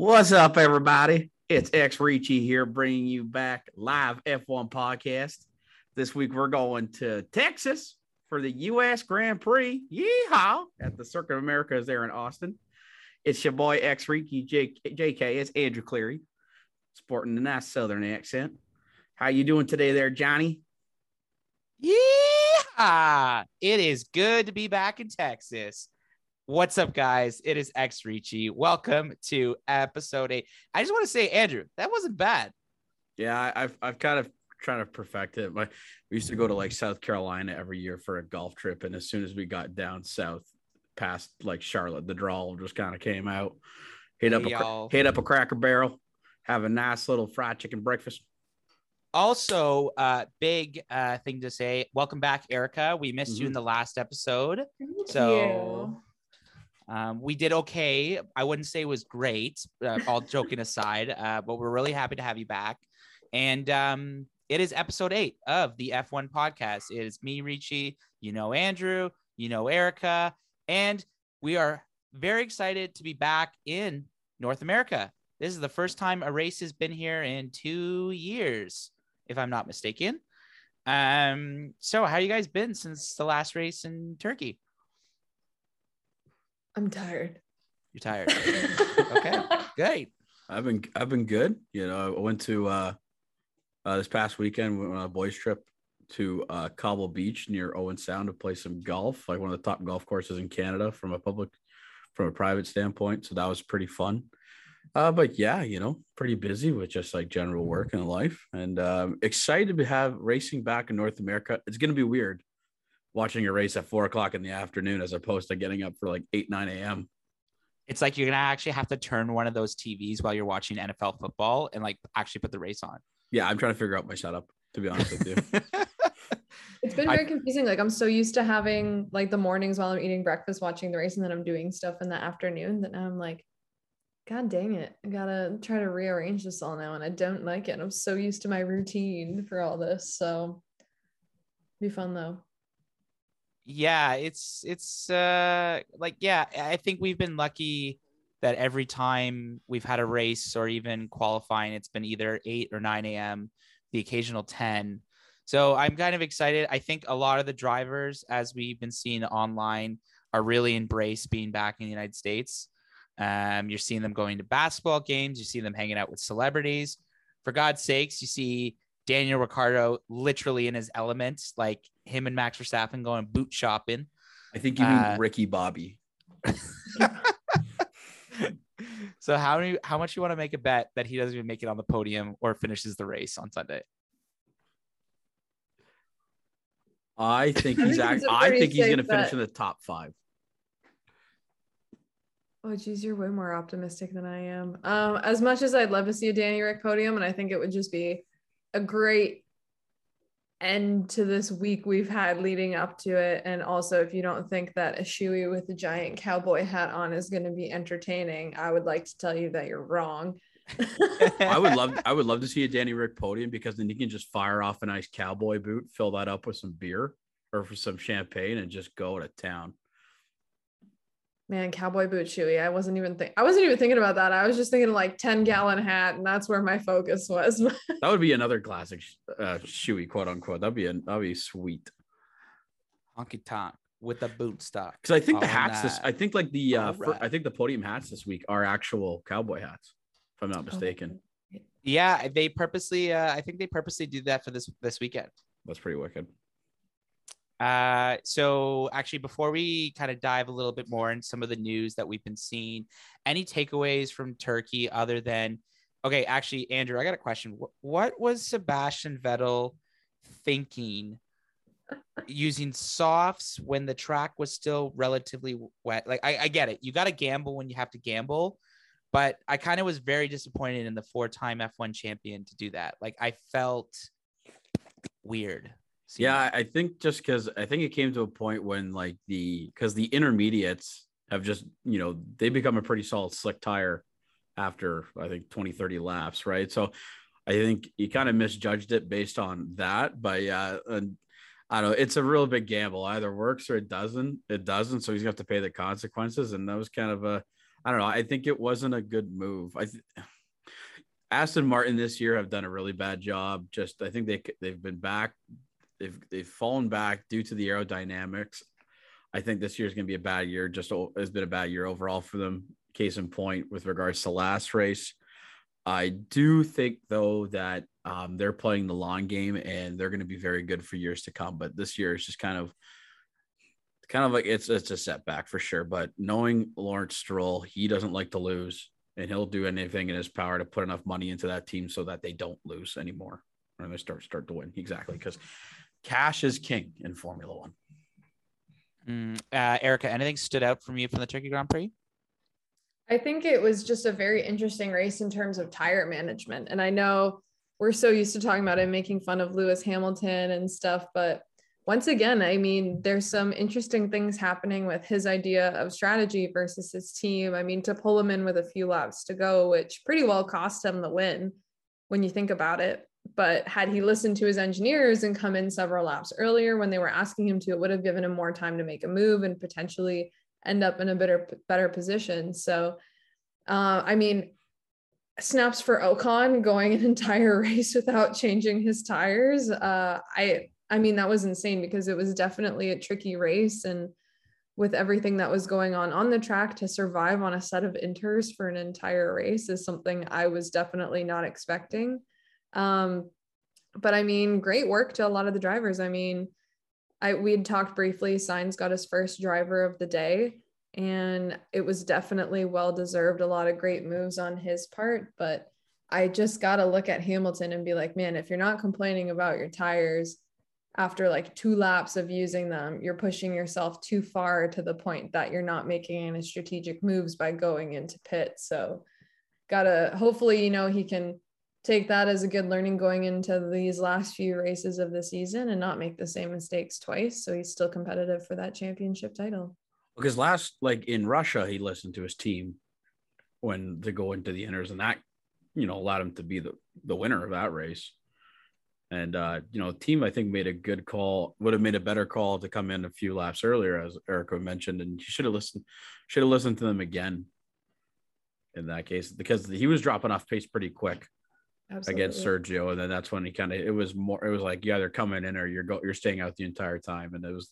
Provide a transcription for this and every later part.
What's up, everybody? It's X Ricci here, bringing you back live F1 podcast. This week we're going to Texas for the U.S. Grand Prix. Yeehaw! At the Circuit of Americas there in Austin. It's your boy X Ricci JK. It's Andrew Cleary, sporting a nice Southern accent. How you doing today, there, Johnny? Yeah, it is good to be back in Texas. What's up, guys? It is X Ricci. Welcome to episode eight. I just want to say, Andrew, that wasn't bad. Yeah, I- I've I've kind of trying to perfect it. My we used to go to like South Carolina every year for a golf trip, and as soon as we got down south, past like Charlotte, the drawl just kind of came out. Hit up Hey, a y'all. hit up a Cracker Barrel, have a nice little fried chicken breakfast. Also, uh, big uh, thing to say. Welcome back, Erica. We missed you Mhm. in the last episode. Thank So um, we did okay. I wouldn't say it was great, uh, all joking aside, uh, but we're really happy to have you back. And um, it is episode eight of the F1 podcast. It is me, Richie, you know, Andrew, you know, Erica, and we are very excited to be back in North America. This is the first time a race has been here in two years, if I'm not mistaken. Um, so how you guys been since the last race in Turkey? I'm tired. You're tired. Okay. Great. I've been I've been good. You know, I went to uh, uh this past weekend We went on a boys trip to uh Cobble Beach near Owen Sound to play some golf, like one of the top golf courses in Canada from a public from a private standpoint. So that was pretty fun. Uh, but yeah, you know, pretty busy with just like general work and life, and um, excited to have racing back in North America. It's gonna be weird watching a race at four o'clock in the afternoon as opposed to getting up for like eight nine a.m. It's like you're gonna actually have to turn one of those TVs while you're watching NFL football and like actually put the race on. Yeah, I'm trying to figure out my setup to be honest with you. It's been very confusing. Like I'm so used to having like the mornings while I'm eating breakfast, watching the race, and then I'm doing stuff in the afternoon. That now I'm like, God dang it. I gotta try to rearrange this all now. And I don't like it. I'm so used to my routine for all this. So be fun though. Yeah, it's it's uh like yeah, I think we've been lucky that every time we've had a race or even qualifying, it's been either eight or nine a.m. The occasional ten. So I'm kind of excited. I think a lot of the drivers, as we've been seeing online, are really embrace being back in the United States. Um, you're seeing them going to basketball games. You see them hanging out with celebrities. For God's sakes, you see Daniel Ricciardo literally in his elements, like him and Max Verstappen going boot shopping. I think you mean Uh, Ricky Bobby. so how many, how much you want to make a bet that he doesn't even make it on the podium or finishes the race on Sunday? I think he's think act- it's a I pretty think he's going to finish in the top five. Oh geez, you're way more optimistic than I am. Um, as much as I'd love to see a Danny Rick podium, and I think it would just be a great end to this week we've had leading up to it. And also, if you don't think that a shoey with a giant cowboy hat on is going to be entertaining, I would like to tell you that you're wrong. I would love I would love to see a Danny Rick podium because then he can just fire off a nice cowboy boot, fill that up with some beer or for some champagne, and just go to town. Man, cowboy boot shoey. I wasn't even think I wasn't even thinking about that. I was just thinking like 10 gallon hat, and that's where my focus was. That would be another classic uh, shoey, quote unquote. That'd be a, that'd be sweet. Honky tonk with the boot stock. Because I think the All hats this. I think like the uh, fir- All I think the podium hats this week are actual cowboy hats, if I'm not Oh. mistaken. Yeah, they purposely. Uh, I think they purposely do that for this this weekend. That's pretty wicked. Uh, so actually, before we kind of dive a little bit more in some of the news that we've been seeing, any takeaways from Turkey other than, okay, actually, Andrew, I got a question. Wh- What was Sebastian Vettel thinking using softs when the track was still relatively wet? Like, I, I get it. You got to gamble when you have to gamble, but I kind of was very disappointed in the four-time F1 champion to do that. Like, I felt weird. Yeah. I I think just because I think it came to a point when like the because the intermediates have just you know they become a pretty solid slick tire after I think 20 30 laps right so I think you kind of misjudged it based on that but yeah and I don't know it's a real big gamble either works or it doesn't it doesn't so he's got to pay the consequences and that was kind of a I don't know. I think it wasn't a good move. I th- Aston Martin this year have done a really bad job. Just I think they they've been back. They've they've fallen back due to the aerodynamics. I think this year is going to be a bad year. Just has been a bad year overall for them. Case in point, with regards to last race, I do think though that um, they're playing the long game and they're going to be very good for years to come. But this year is just kind of kind of like it's it's a setback for sure. But knowing Lawrence Stroll, he doesn't like to lose, and he'll do anything in his power to put enough money into that team so that they don't lose anymore and they start start to win. Exactly, because cash is king in Formula One. Mm, uh, Erica, anything stood out from you from the Turkey Grand Prix? I think it was just a very interesting race in terms of tire management. And I know we're so used to talking about it, making fun of Lewis Hamilton and stuff, but once again, I mean, there's some interesting things happening with his idea of strategy versus his team. I mean, to pull him in with a few laps to go, which pretty well cost him the win when you think about it. But had he listened to his engineers and come in several laps earlier when they were asking him to, it would have given him more time to make a move and potentially end up in a better better position. So, uh, I mean, snaps for Ocon going an entire race without changing his tires. Uh, I I mean, that was insane because it was definitely a tricky race. And with everything that was going on on the track to survive on a set of inters for an entire race is something I was definitely not expecting. Um, but I mean, great work to a lot of the drivers. I mean, I we had talked briefly. Sainz got his first driver of the day, and it was definitely well deserved. A lot of great moves on his part, but I just got to look at Hamilton and be like, man, if you're not complaining about your tires, after like two laps of using them, you're pushing yourself too far to the point that you're not making any strategic moves by going into pit. So, gotta hopefully, you know, he can take that as a good learning going into these last few races of the season and not make the same mistakes twice. So, he's still competitive for that championship title. Because last, like in Russia, he listened to his team when to go into the inners, and that, you know, allowed him to be the, the winner of that race. And uh, you know, team I think made a good call, would have made a better call to come in a few laps earlier, as Erica mentioned, and you should have listened, should have listened to them again in that case, because he was dropping off pace pretty quick Absolutely. against Sergio. And then that's when he kind of it was more it was like, yeah, they're coming in or you're go you're staying out the entire time. And it was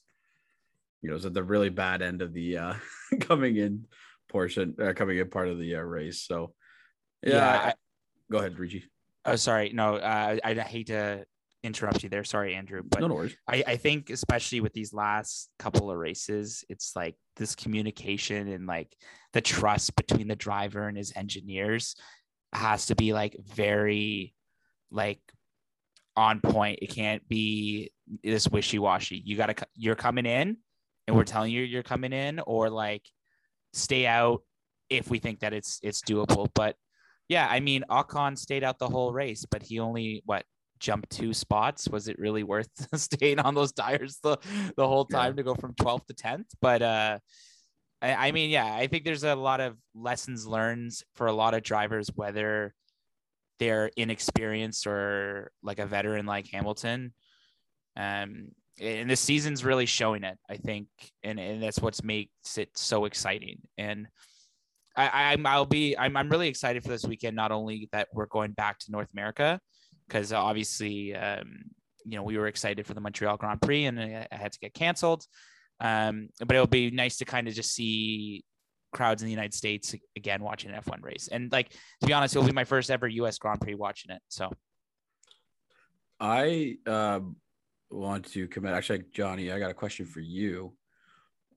you know, it was at the really bad end of the uh coming in portion, uh, coming in part of the uh, race. So yeah, yeah I, go ahead, Reggie. Oh, sorry. No, uh, I, I hate to interrupt you there. Sorry, Andrew. But no, no worries. I, I think especially with these last couple of races, it's like this communication and like the trust between the driver and his engineers has to be like very like on point. It can't be this wishy-washy. You gotta you're coming in and we're telling you you're coming in, or like stay out if we think that it's it's doable. But yeah, I mean, Ocon stayed out the whole race, but he only what jumped two spots. Was it really worth staying on those tires the the whole time yeah. to go from 12th to 10th? But uh, I, I mean, yeah, I think there's a lot of lessons learned for a lot of drivers, whether they're inexperienced or like a veteran like Hamilton. Um, and this season's really showing it, I think, and and that's what's makes it so exciting. And I, I'm I'll be I'm I'm really excited for this weekend. Not only that we're going back to North America, because obviously um, you know we were excited for the Montreal Grand Prix and it had to get canceled. Um, but it'll be nice to kind of just see crowds in the United States again watching an F1 race. And like to be honest, it'll be my first ever US Grand Prix watching it. So I uh, want to commit actually Johnny, I got a question for you.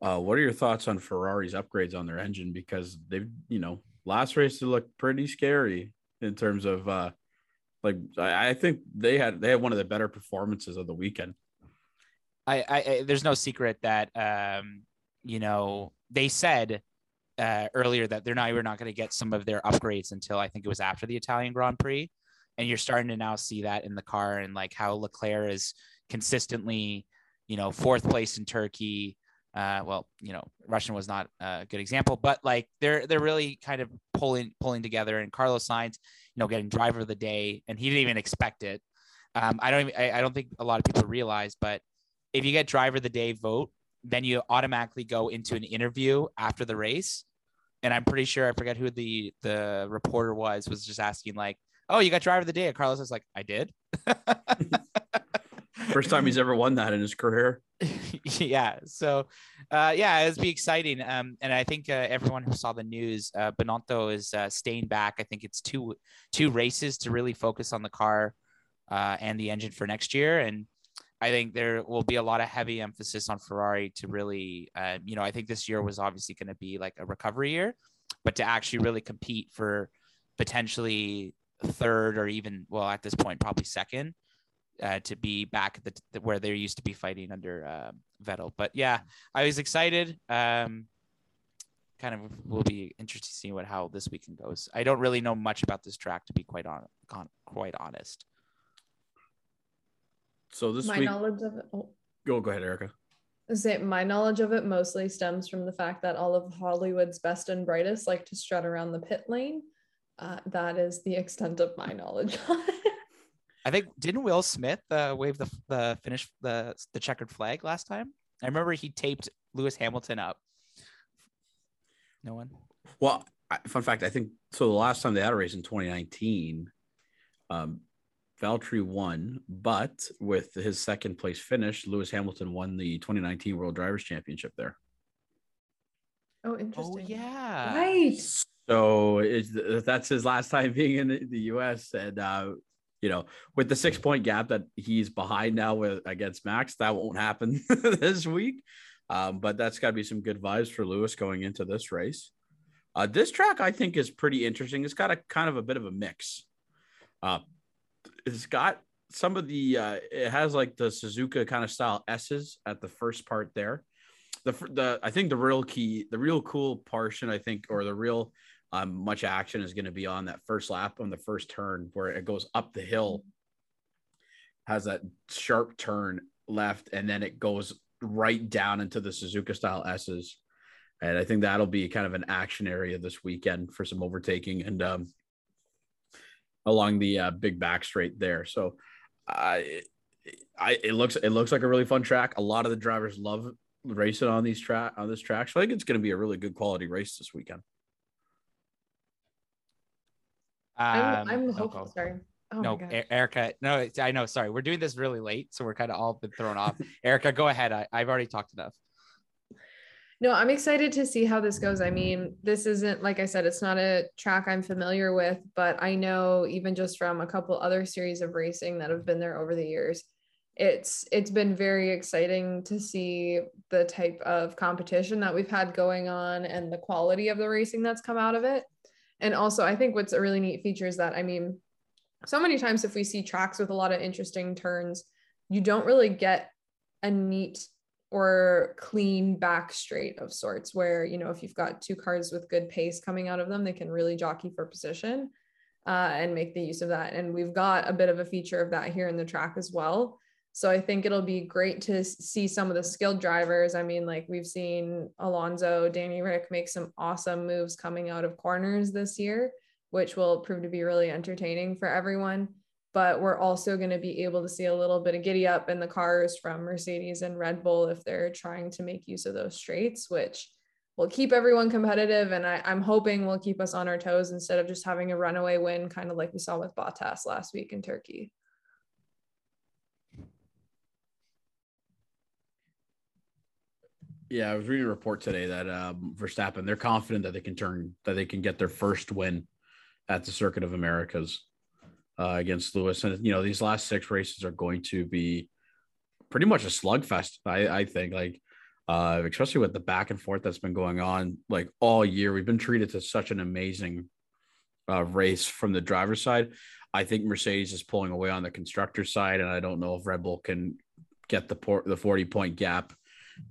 Uh, what are your thoughts on Ferrari's upgrades on their engine? Because they've, you know, last race they looked pretty scary in terms of uh like I, I think they had they had one of the better performances of the weekend. I, I there's no secret that um you know they said uh, earlier that they're not we're not going to get some of their upgrades until I think it was after the Italian Grand Prix, and you're starting to now see that in the car and like how Leclerc is consistently, you know, fourth place in Turkey, uh, well, you know, Russian was not a good example, but like they're they're really kind of pulling pulling together. And Carlos Sainz, you know, getting driver of the day, and he didn't even expect it. Um, I don't even, I, I don't think a lot of people realize, but if you get driver of the day vote, then you automatically go into an interview after the race, and I'm pretty sure I forget who the the reporter was was just asking like, "Oh, you got driver of the day?" And Carlos was like, "I did." First time he's ever won that in his career. yeah. So, uh, yeah, it's be exciting. Um, and I think uh, everyone who saw the news, uh, Binotto is uh, staying back. I think it's two two races to really focus on the car uh, and the engine for next year. And I think there will be a lot of heavy emphasis on Ferrari to really, uh, you know, I think this year was obviously going to be like a recovery year, but to actually really compete for potentially third or even, well, at this point, probably second uh, to be back at the, where they used to be fighting under uh, Vettel. But yeah, I was excited. Um, kind of will be interested to see what how this weekend goes. I don't really know much about this track to be quite on quite honest. So this my week, knowledge of it. Oh. Go go ahead, Erica. Say my knowledge of it mostly stems from the fact that all of Hollywood's best and brightest like to strut around the pit lane. Uh, that is the extent of my knowledge. I think didn't Will Smith uh, wave the the finish the the checkered flag last time? I remember he taped Lewis Hamilton up. No one. Well, fun fact, I think so. The last time they had a race in 2019, um, Valtteri won, but with his second place finish, Lewis Hamilton won the 2019 World Drivers' Championship there. Oh, interesting. Oh, yeah. Right. So that's his last time being in the, the U.S. and uh, you know, with the six point gap that he's behind now with against Max, that won't happen this week. Um, but that's got to be some good vibes for Lewis going into this race. Uh, this track I think is pretty interesting. It's got a kind of a bit of a mix. Uh, it's got some of the uh, it has like the Suzuka kind of style S's at the first part there. The the I think the real key, the real cool portion, I think, or the real um, much action is going to be on that first lap on the first turn where it goes up the hill, has that sharp turn left, and then it goes right down into the Suzuka style S's. And I think that'll be kind of an action area this weekend for some overtaking and um, along the uh, big back straight there. So I, I, it looks it looks like a really fun track. A lot of the drivers love racing on these track on this track. So I think it's going to be a really good quality race this weekend. I'm, I'm um, hopeful. Oh, sorry. Oh no, Erica. No, I know. Sorry, we're doing this really late, so we're kind of all been thrown off. Erica, go ahead. I, I've already talked enough. No, I'm excited to see how this goes. I mean, this isn't like I said, it's not a track I'm familiar with, but I know even just from a couple other series of racing that have been there over the years, it's it's been very exciting to see the type of competition that we've had going on and the quality of the racing that's come out of it. And also, I think what's a really neat feature is that, I mean, so many times if we see tracks with a lot of interesting turns, you don't really get a neat or clean back straight of sorts where, you know, if you've got two cars with good pace coming out of them, they can really jockey for position uh, and make the use of that. And we've got a bit of a feature of that here in the track as well. So I think it'll be great to see some of the skilled drivers. I mean, like we've seen Alonso, Danny Rick make some awesome moves coming out of corners this year, which will prove to be really entertaining for everyone. But we're also going to be able to see a little bit of giddy up in the cars from Mercedes and Red Bull if they're trying to make use of those straights, which will keep everyone competitive. And I, am hoping will keep us on our toes instead of just having a runaway win, kind of like we saw with Bottas last week in Turkey. Yeah, I was reading a report today that um, Verstappen they're confident that they can turn that they can get their first win at the Circuit of Americas uh, against Lewis, and you know these last six races are going to be pretty much a slugfest. I, I think like uh, especially with the back and forth that's been going on like all year. We've been treated to such an amazing uh, race from the driver's side. I think Mercedes is pulling away on the constructor side, and I don't know if Red Bull can get the port the 40 point gap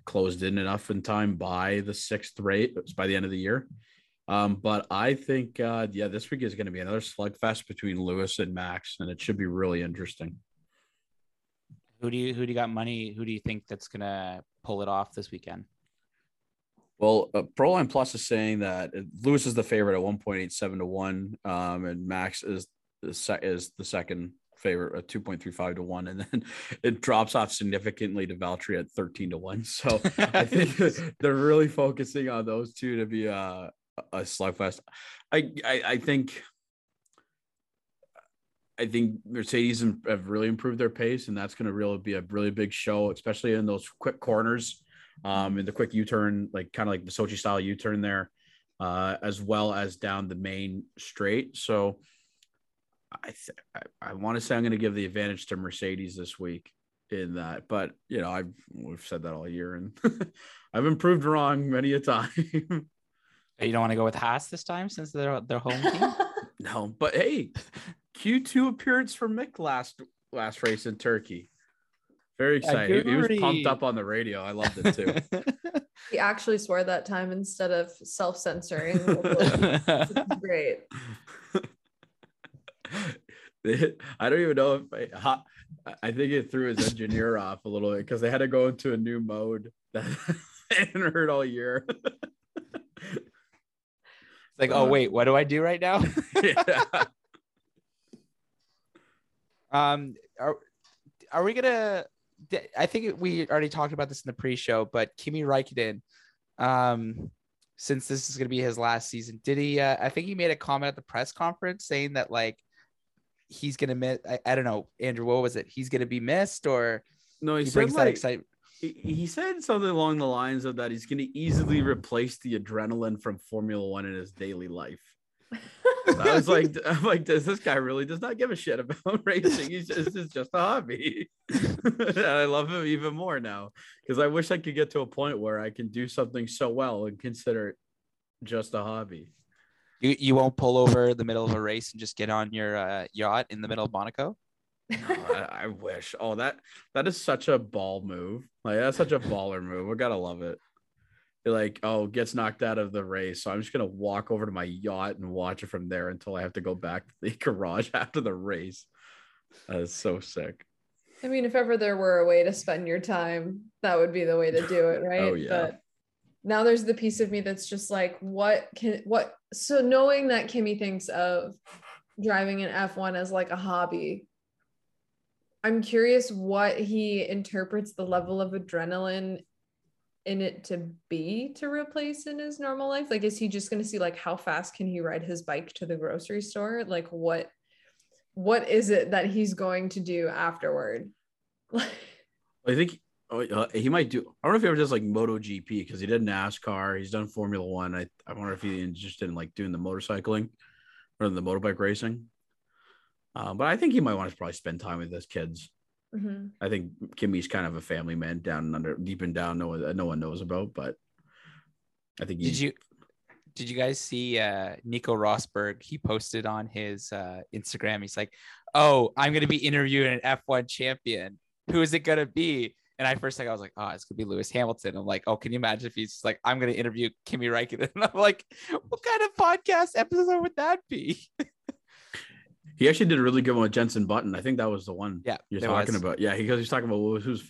closed in enough in time by the sixth rate by the end of the year. Um, but I think, uh, yeah, this week is going to be another slugfest between Lewis and Max, and it should be really interesting. Who do you who do you got money? Who do you think that's going to pull it off this weekend? Well, uh, Proline Plus is saying that Lewis is the favorite at one point eight seven to one, um, and Max is the is the second favorite at 2.35 to 1 and then it drops off significantly to Valtteri at 13 to 1 so I think they're really focusing on those two to be uh a slugfest. I, I I think I think Mercedes have really improved their pace, and that's going to really be a really big show, especially in those quick corners, um, in the quick U turn, like kind of like the Sochi style U turn there, uh, as well as down the main straight. So I th- I, I want to say I'm going to give the advantage to Mercedes this week in that, but you know I've we've said that all year, and I've improved wrong many a time. you don't want to go with Haas this time since they're their home team. no, but hey, Q2 appearance for Mick last last race in Turkey. Very excited. He, he was pumped up on the radio. I loved it too. he actually swore that time instead of self-censoring. great. I don't even know if I, I think it threw his engineer off a little bit because they had to go into a new mode that I hadn't heard all year. Like, oh wait, what do I do right now? yeah. Um, are are we gonna? I think we already talked about this in the pre-show, but Kimi Raikkonen, um, since this is gonna be his last season, did he? Uh, I think he made a comment at the press conference saying that like he's gonna miss. I, I don't know, Andrew. What was it? He's gonna be missed, or no? He, he brings like, that excitement. He, said something along the lines of that he's going to easily replace the adrenaline from Formula One in his daily life. I was like, I'm like, does this guy really does not give a shit about racing? He's just it's just a hobby. and I love him even more now because I wish I could get to a point where I can do something so well and consider it just a hobby. You you won't pull over the middle of a race and just get on your uh, yacht in the middle of Monaco. No, I, I, wish. Oh, that that is such a ball move. Like that's such a baller move. I gotta love it like, oh, gets knocked out of the race. So I'm just gonna walk over to my yacht and watch it from there until I have to go back to the garage after the race. That is so sick. I mean, if ever there were a way to spend your time, that would be the way to do it, oh, right? oh yeah. But now there's the piece of me that's just like, what can what so knowing that Kimi thinks of driving an F1 as like a hobby. I'm curious what he interprets the level of adrenaline in it to be to replace in his normal life? Like, is he just going to see like how fast can he ride his bike to the grocery store? Like, what what is it that he's going to do afterward? I think oh, uh, he might do. I don't know if he ever does like MotoGP because he did NASCAR. He's done Formula One. I I wonder if he's interested in like doing the motorcycling or the motorbike racing. Uh, but I think he might want to probably spend time with his kids. Mm-hmm. I think Kimi's kind of a family man down under deep and down. No one, no one knows about, but I think. Did you did you guys see uh, Nico Rosberg? He posted on his uh, Instagram. He's like, "Oh, I'm going to be interviewing an F1 champion. Who is it going to be?" And I first think I was like, "Oh, it's going to be Lewis Hamilton." I'm like, "Oh, can you imagine if he's like, I'm going to interview Kimi Räikkönen?" And I'm like, "What kind of podcast episode would that be?" He actually did a really good one with Jenson Button. I think that was the one yeah, you're talking was. about. Yeah, because he's talking about who's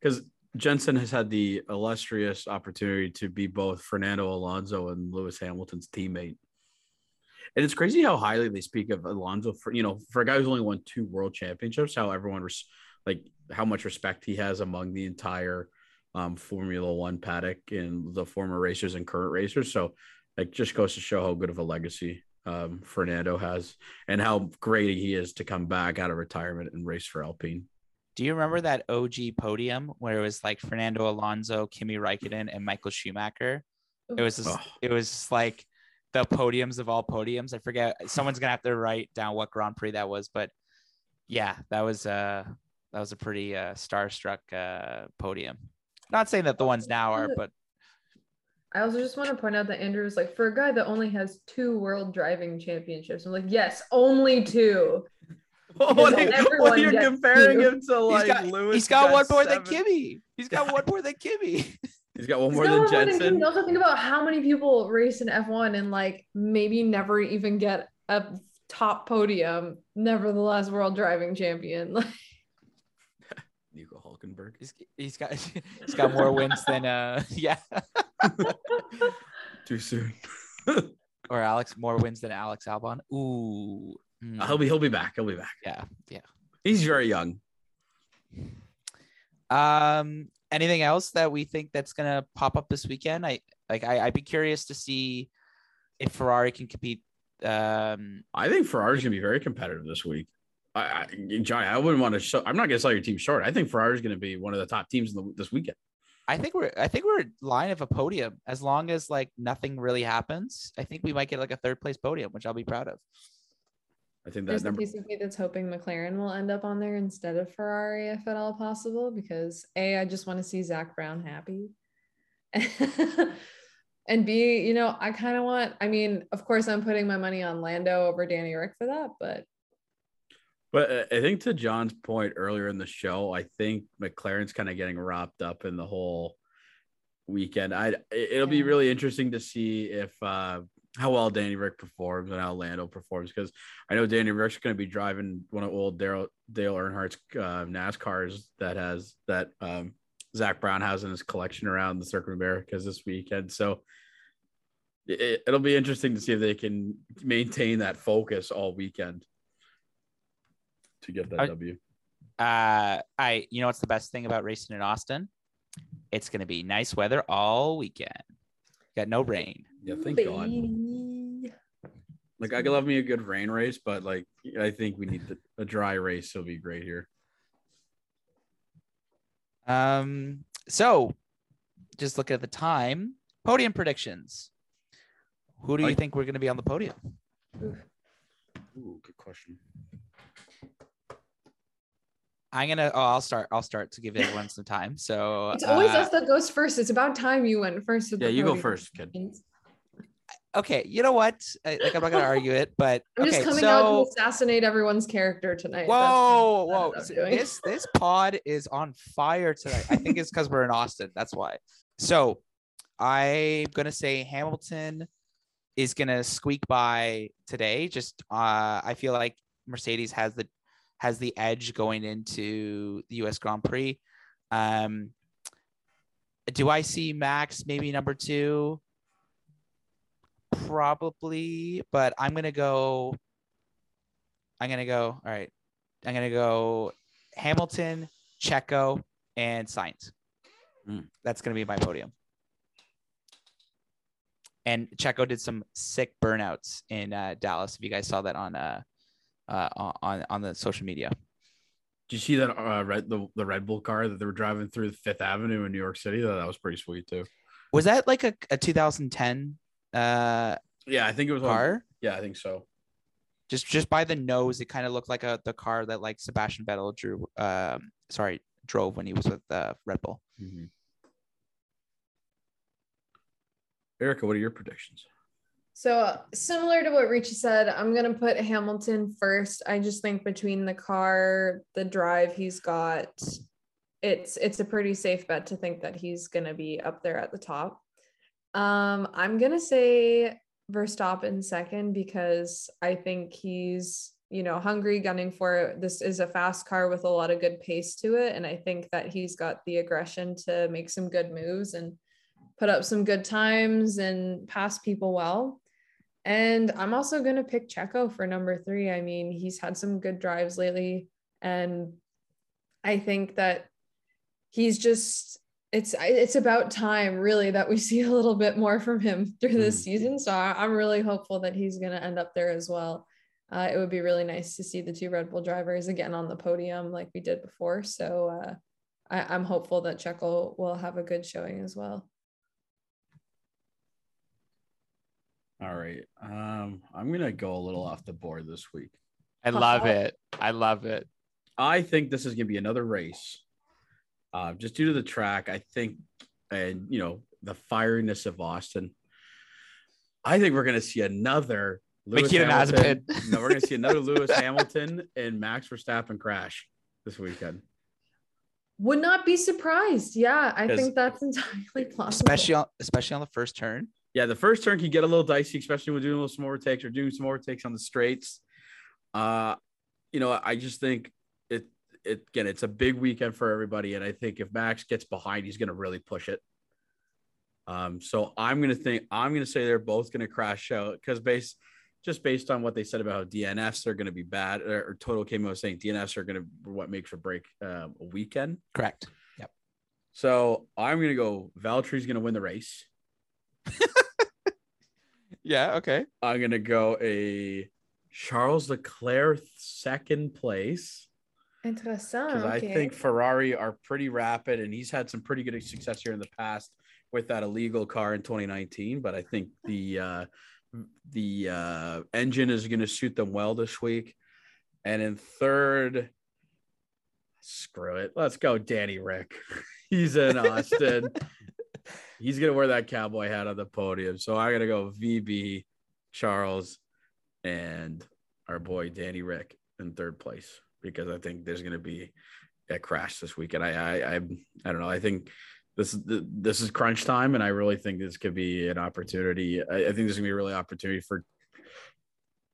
because Jenson has had the illustrious opportunity to be both Fernando Alonso and Lewis Hamilton's teammate. And it's crazy how highly they speak of Alonso for you know for a guy who's only won two world championships, how everyone res- like how much respect he has among the entire um, Formula One paddock and the former racers and current racers. So it just goes to show how good of a legacy um, Fernando has and how great he is to come back out of retirement and race for Alpine. Do you remember that OG podium where it was like Fernando Alonso, Kimi Raikkonen, and Michael Schumacher? It was just, oh. it was just like the podiums of all podiums. I forget. Someone's gonna have to write down what Grand Prix that was, but yeah, that was uh that was a pretty uh, starstruck uh, podium. Not saying that the ones now are, but I also just want to point out that Andrew was like, for a guy that only has two world driving championships, I'm like, yes, only two. what, are, you comparing two. him to like he's got, Lewis? He's got, got one more than Kimi. He's got one more than Kimi. He's got one more than Jenson. Also think about how many people race in F1 and like maybe never even get a top podium, nevertheless world driving champion. Like Nico Hulkenberg. He's, he's got he's got more wins than uh yeah. Too soon. or Alex more wins than Alex Albon. Ooh. Mm. Uh, he'll be he'll be back. He'll be back. Yeah. Yeah. He's very young. Um anything else that we think that's gonna pop up this weekend? I like I, I'd be curious to see if Ferrari can compete. Um, I think Ferrari's gonna be very competitive this week. I, I Johnny, I wouldn't want to show. I'm not gonna sell your team short. I think Ferrari is gonna be one of the top teams in the, this weekend. I think we're I think we're line of a podium as long as like nothing really happens. I think we might get like a third place podium, which I'll be proud of. I think that's There's a piece of me that's hoping McLaren will end up on there instead of Ferrari, if at all possible, because A, I just want to see Zak Brown happy. and B, you know, I kind of want, I mean, of course, I'm putting my money on Lando over Danny Rick for that, but But uh, I think to John's point earlier in the show, I think McLaren's kind of getting wrapped up in the whole weekend. I it- it'll be really interesting to see if uh how well Danny Rick performs and how Lando performs because I know Danny Rick's going to be driving one of old Dale Dale Earnhardt's uh, NASCARs that has that um, Zak Brown has in his collection around the Circuit of Americas this weekend. So it, it'll be interesting to see if they can maintain that focus all weekend to get that I- W. Uh, I you know what's the best thing about racing in Austin? It's gonna be nice weather all weekend. Got no rain. Yeah, thank God. Like I could love me a good rain race, but like I think we need the, a dry race. It'll be great here. Um, so just look at the time. Podium predictions. Who do you I- think we're gonna be on the podium? Ooh, good question. I'm gonna. Oh, I'll start. I'll start to give everyone some time. So It's always uh, us that goes first. It's about time you went first. Yeah, you go first, kid. okay. You know what? I, like I'm not gonna argue it, but I'm okay. just coming so out to assassinate everyone's character tonight. Whoa, what whoa! So. This this pod is on fire tonight. I think it's because we're in Austin. That's why. So I'm gonna say Hamilton is gonna squeak by today. Just uh, I feel like Mercedes has the has the edge going into the U.S. Grand Prix. Um, do I see Max maybe number two? Probably, but I'm gonna go. I'm gonna go. All right, I'm gonna go Hamilton, Checo, and Sainz. Hmm. That's gonna be my podium. And Checo did some sick burnouts in uh, Dallas. If you guys saw that on uh, uh on on the social media. Did you see that uh, red the, the Red Bull car that they were driving through Fifth Avenue in New York City? That, that was pretty sweet too. Was that like a, a 2010 uh Yeah, I think it was car? Yeah, I think so. Just just by the nose, it kind of looked like a the car that like Sebastian Vettel drew. Um, sorry, drove when he was with uh, Red Bull. Mhm. Erica, what are your predictions? So similar to what Richie said, I'm gonna put Hamilton first. I just think between the car, the drive he's got, it's it's a pretty safe bet to think that he's gonna be up there at the top. Um, I'm gonna say Verstappen second because I think he's you know hungry, gunning for it. This is a fast car with a lot of good pace to it, and I think that he's got the aggression to make some good moves and put up some good times and pass people well. And I'm also going to pick Checo for number three. I mean, he's had some good drives lately. And I think that he's just, it's it's about time really that we see a little bit more from him through this Mm. season. So I'm really hopeful that he's going to end up there as well. Uh, it would be really nice to see the two Red Bull drivers again on the podium like we did before. So uh, I, I'm hopeful that Checo will have a good showing as well. All right. Um, I'm gonna go a little off the board this week. I love it. I love it. I think this is gonna be another race. Uh, just due to the track, I think, and you know, the fieriness of Austin. I think we're gonna see another Lewis Hamilton. Mazepin. no, we're gonna see another Lewis Hamilton and Max Verstappen crash this weekend. Would not be surprised. Yeah, I think that's entirely possible. Especially on especially on the first turn. Yeah, the first turn can get a little dicey, especially when doing a little some overtakes or doing some overtakes on the straights. Uh, you know, I just think it it again, it's a big weekend for everybody, and I think if Max gets behind, he's going to really push it. Um, so I'm going to think I'm going to say they're both going to crash out because based just based on what they said about how DNFs are going to be bad, or, or Toto came out saying DNFs are going to what makes or break um, a weekend. Correct. Yep. So I'm going to go. Valtteri's going to win the race. Yeah. Okay. I'm gonna go a Charles Leclerc second place Interessant. because I think Ferrari are pretty rapid, and he's had some pretty good success here in the past with that illegal car in 2019. But I think the uh, the uh, engine is going to suit them well this week. And in third, screw it, let's go, Danny Rick. he's in Austin. He's gonna wear that cowboy hat on the podium. So I gotta go VB, Charles, and our boy Danny Rick in third place because I think there's gonna be a crash this weekend. I I I, I don't know. I think this is this is crunch time, and I really think this could be an opportunity. I, I think there's gonna be a really opportunity for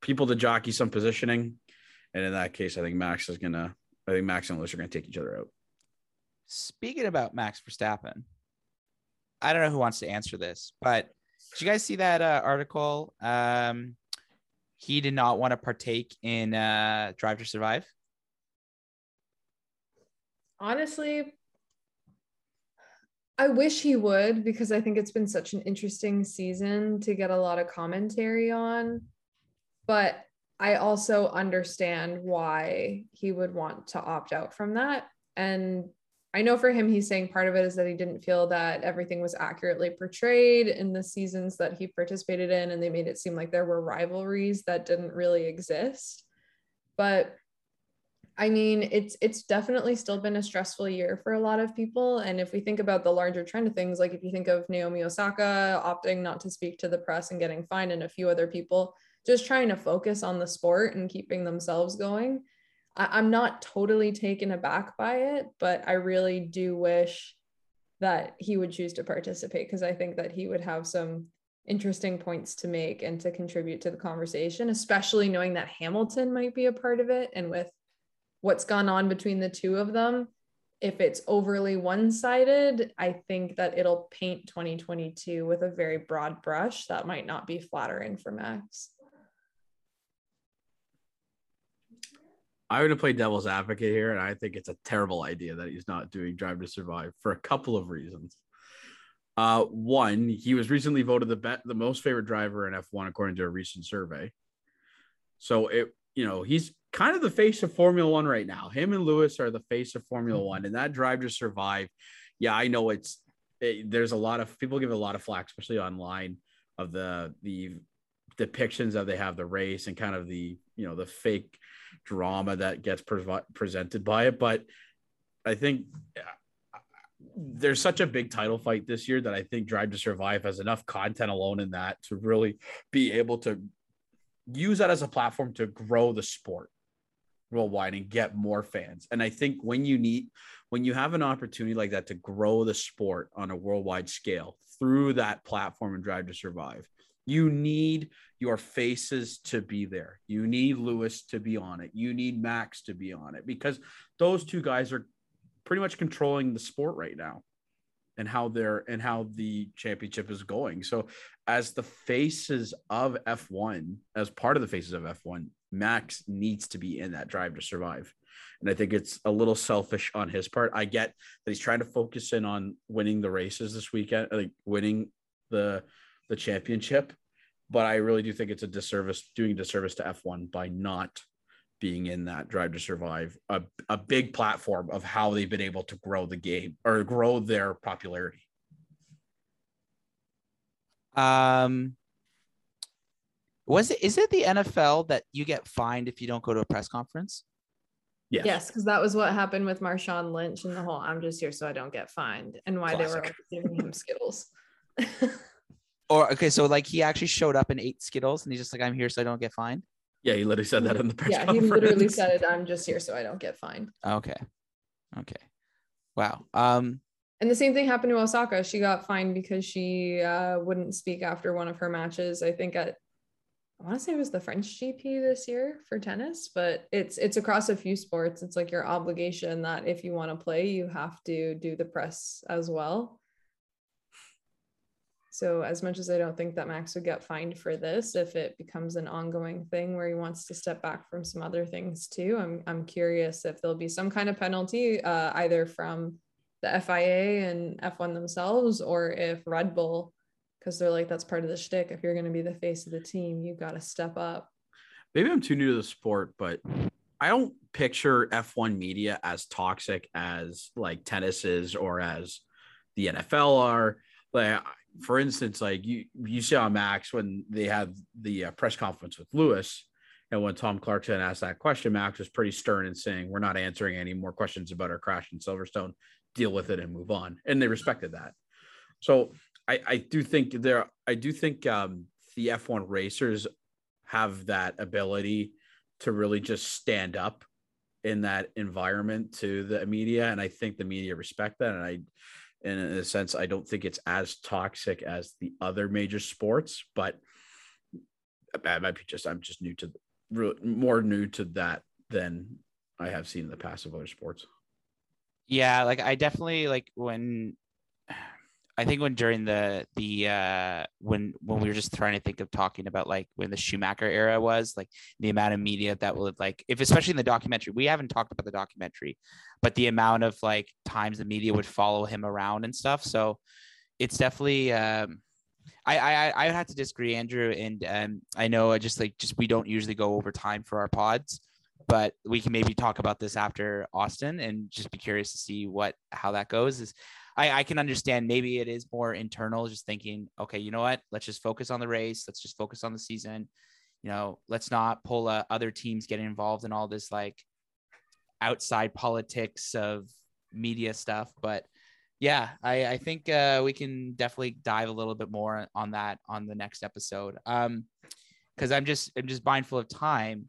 people to jockey some positioning, and in that case, I think Max is gonna. I think Max and Lewis are gonna take each other out. Speaking about Max Verstappen, I don't know who wants to answer this, but did you guys see that uh, article? Um, he did not want to partake in uh, Drive to Survive. honestly i wish he would because i think it's been such an interesting season to get a lot of commentary on but i also understand why he would want to opt out from that and i know for him he's saying part of it is that he didn't feel that everything was accurately portrayed in the seasons that he participated in and they made it seem like there were rivalries that didn't really exist but I mean, it's it's definitely still been a stressful year for a lot of people. And if we think about the larger trend of things, like if you think of Naomi Osaka opting not to speak to the press and getting fined, and a few other people just trying to focus on the sport and keeping themselves going, I, I'm not totally taken aback by it, but I really do wish that he would choose to participate because I think that he would have some interesting points to make and to contribute to the conversation, especially knowing that Hamilton might be a part of it. And with what's gone on between the two of them if it's overly one-sided i think that it'll paint 2022 with a very broad brush that might not be flattering for max I'm going to play devil's advocate here, and I think it's a terrible idea that he's not doing Drive to Survive for a couple of reasons. Uh, one, he was recently voted the bet the most favorite driver in F1 according to a recent survey. So it, you know, he's kind of the face of Formula One right now. Him and Lewis are the face of Formula One, and that Drive to Survive. Yeah, I know it's it, there's a lot of people give a lot of flack, especially online, of the the depictions that they have the race and kind of the you know the fake drama that gets pre- presented by it. But I think there's such a big title fight this year that I think Drive to Survive has enough content alone in that to really be able to use that as a platform to grow the sport worldwide and get more fans. And I think when you need when you have an opportunity like that to grow the sport on a worldwide scale through that platform and drive to survive, you need your faces to be there. You need Lewis to be on it. You need Max to be on it because those two guys are pretty much controlling the sport right now and how they're and how the championship is going. So as the faces of F1, as part of the faces of F1, Max needs to be in that drive to survive. And I think it's a little selfish on his part. I get that he's trying to focus in on winning the races this weekend, like winning the the championship, but I really do think it's a disservice doing a disservice to F1 by not being in that drive to survive a, a big platform of how they've been able to grow the game or grow their popularity. Um, was it is it the NFL that you get fined if you don't go to a press conference? yes, yes because that was what happened with marshawn lynch and the whole i'm just here so i don't get fined and why they were giving him skittles Or okay, so like he actually showed up and ate Skittles, and he's just like, "I'm here so I don't get fined." yeah he literally said that in the press yeah he literally said it i'm just here so i don't get fined Okay, okay, wow. Um, And the same thing happened to Osaka. She got fined because she uh, wouldn't speak after one of her matches. I think at I want to say it was the French GP this year for tennis, but it's it's across a few sports. It's like your obligation that if you want to play, you have to do the press as well. So as much as I don't think that Max would get fined for this, if it becomes an ongoing thing where he wants to step back from some other things too, I'm I'm curious if there'll be some kind of penalty, uh, either from the FIA and F1 themselves, or if Red Bull because they're like that's part of the shtick. If you're going to be the face of the team, you've got to step up. Maybe I'm too new to the sport, but I don't picture F1 media as toxic as like tennis is or as the NFL are. Like, for instance, like you you saw Max when they had the uh, press conference with Lewis, and when Tom Clarkson asked that question, Max was pretty stern in saying, "We're not answering any more questions about our crash in Silverstone. Deal with it and move on." And they respected that. So I, I do think there, I do think um, the F1 racers have that ability to really just stand up in that environment to the media, and I think the media respect that. And I, in a sense, I don't think it's as toxic as the other major sports, but I might be just I'm just new to more new to that than I have seen in the past of other sports. Yeah, like I definitely like when I think when during the the uh when when we were just trying to think of talking about like when the Schumacher era was like the amount of media that would like if especially in the documentary we haven't talked about the documentary but the amount of like times the media would follow him around and stuff. So it's definitely um I I I would have to disagree Andrew and um I know I just like just we don't usually go over time for our pods but we can maybe talk about this after Austin and just be curious to see what how that goes is I, I can understand maybe it is more internal, just thinking, okay, you know what? Let's just focus on the race. Let's just focus on the season. You know, let's not pull uh, other teams getting involved in all this like outside politics of media stuff. But yeah, I, I think uh, we can definitely dive a little bit more on that on the next episode. Um, because I'm just I'm just mindful of time.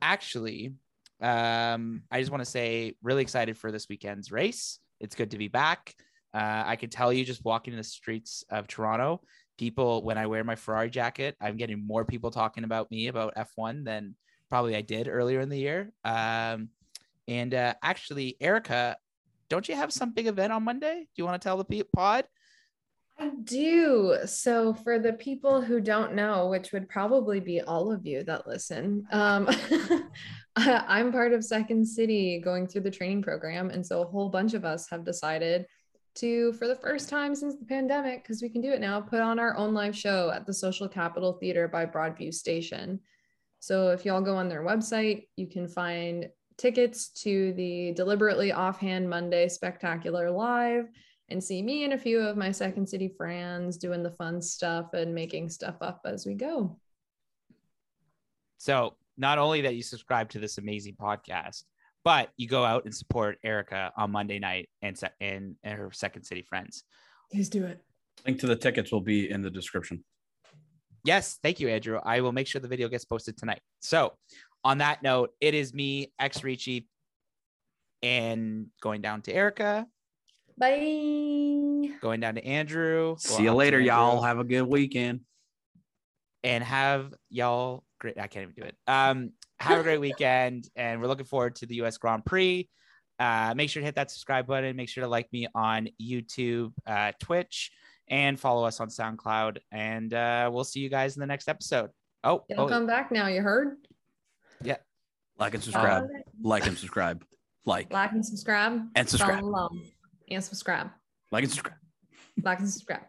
Actually, um, I just want to say really excited for this weekend's race. It's good to be back. Uh, I can tell you just walking in the streets of Toronto, people, when I wear my Ferrari jacket, I'm getting more people talking about me about F1 than probably I did earlier in the year. Um, and uh, actually, Erica, don't you have some big event on Monday? Do you want to tell the pod? I do. So, for the people who don't know, which would probably be all of you that listen, um, I'm part of Second City going through the training program. And so, a whole bunch of us have decided to, for the first time since the pandemic, because we can do it now, put on our own live show at the Social Capital Theater by Broadview Station. So, if y'all go on their website, you can find tickets to the Deliberately Offhand Monday Spectacular Live and see me and a few of my Second City friends doing the fun stuff and making stuff up as we go. So, not only that you subscribe to this amazing podcast, but you go out and support Erica on Monday night and and, and her Second City friends. Please do it. Link to the tickets will be in the description. Yes, thank you, Andrew. I will make sure the video gets posted tonight. So, on that note, it is me, X Ricci, and going down to Erica Bye. Going down to Andrew. See you later, y'all. Have a good weekend. And have y'all great. I can't even do it. Um, have a great weekend, and we're looking forward to the U.S. Grand Prix. Uh, make sure to hit that subscribe button. Make sure to like me on YouTube, uh, Twitch, and follow us on SoundCloud. And uh, we'll see you guys in the next episode. Oh, it'll oh. come back now. You heard? Yeah. Like and subscribe. like and subscribe. Like. Like and subscribe. And subscribe and subscribe. Like and subscribe. Like and subscribe.